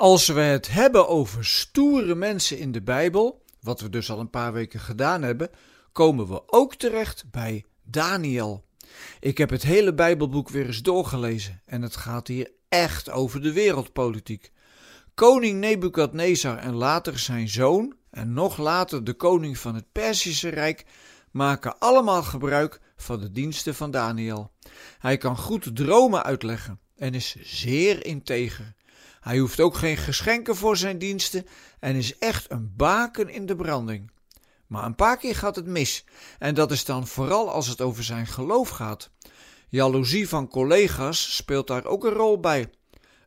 Als we het hebben over stoere mensen in de Bijbel, wat we dus al een paar weken gedaan hebben, komen we ook terecht bij Daniel. Ik heb het hele Bijbelboek weer eens doorgelezen en het gaat hier echt over de wereldpolitiek. Koning Nebukadnezar en later zijn zoon en nog later de koning van het Perzische Rijk maken allemaal gebruik van de diensten van Daniel. Hij kan goed dromen uitleggen en is zeer integer. Hij hoeft ook geen geschenken voor zijn diensten en is echt een baken in de branding. Maar een paar keer gaat het mis en dat is dan vooral als het over zijn geloof gaat. Jaloezie van collega's speelt daar ook een rol bij.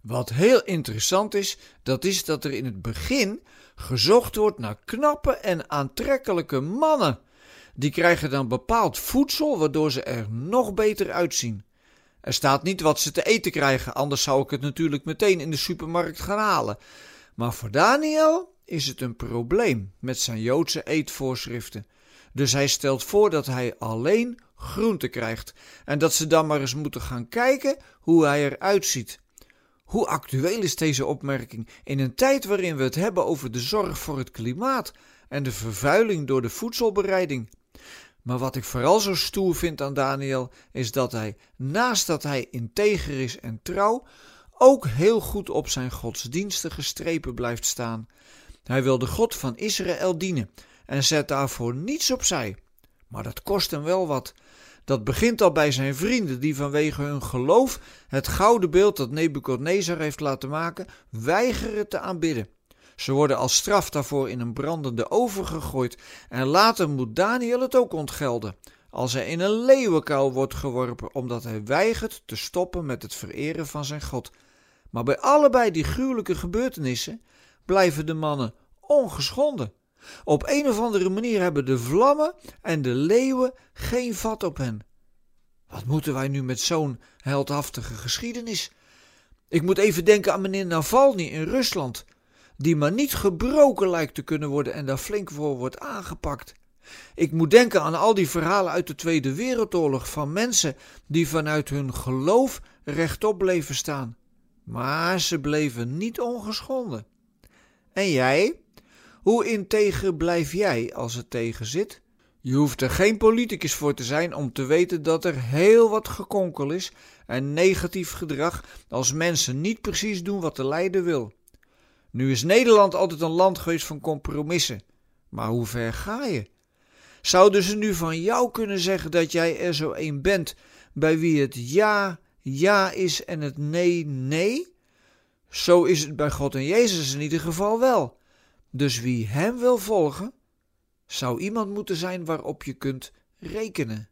Wat heel interessant is, dat is dat er in het begin gezocht wordt naar knappe en aantrekkelijke mannen. Die krijgen dan bepaald voedsel waardoor ze er nog beter uitzien. Er staat niet wat ze te eten krijgen, anders zou ik het natuurlijk meteen in de supermarkt gaan halen. Maar voor Daniel is het een probleem met zijn Joodse eetvoorschriften. Dus hij stelt voor dat hij alleen groente krijgt en dat ze dan maar eens moeten gaan kijken hoe hij eruit ziet. Hoe actueel is deze opmerking in een tijd waarin we het hebben over de zorg voor het klimaat en de vervuiling door de voedselbereiding? Maar wat ik vooral zo stoer vind aan Daniel is dat hij, naast dat hij integer is en trouw, ook heel goed op zijn godsdienstige strepen blijft staan. Hij wil de God van Israël dienen en zet daarvoor niets opzij. Maar dat kost hem wel wat. Dat begint al bij zijn vrienden, die vanwege hun geloof het gouden beeld dat Nebukadnezar heeft laten maken, weigeren te aanbidden. Ze worden als straf daarvoor in een brandende oven gegooid en later moet Daniel het ook ontgelden als hij in een leeuwenkuil wordt geworpen omdat hij weigert te stoppen met het vereren van zijn God. Maar bij allebei die gruwelijke gebeurtenissen blijven de mannen ongeschonden. Op een of andere manier hebben de vlammen en de leeuwen geen vat op hen. Wat moeten wij nu met zo'n heldhaftige geschiedenis? Ik moet even denken aan meneer Navalny in Rusland, die maar niet gebroken lijkt te kunnen worden en daar flink voor wordt aangepakt. Ik moet denken aan al die verhalen uit de Tweede Wereldoorlog van mensen die vanuit hun geloof rechtop bleven staan. Maar ze bleven niet ongeschonden. En jij? Hoe integer blijf jij als het tegen zit? Je hoeft er geen politicus voor te zijn om te weten dat er heel wat gekonkel is en negatief gedrag als mensen niet precies doen wat de leider wil. Nu is Nederland altijd een land geweest van compromissen. Maar hoe ver ga je? Zouden ze nu van jou kunnen zeggen dat jij er zo een bent bij wie het ja, ja is en het nee, nee? Zo is het bij God en Jezus in ieder geval wel. Dus wie Hem wil volgen, zou iemand moeten zijn waarop je kunt rekenen.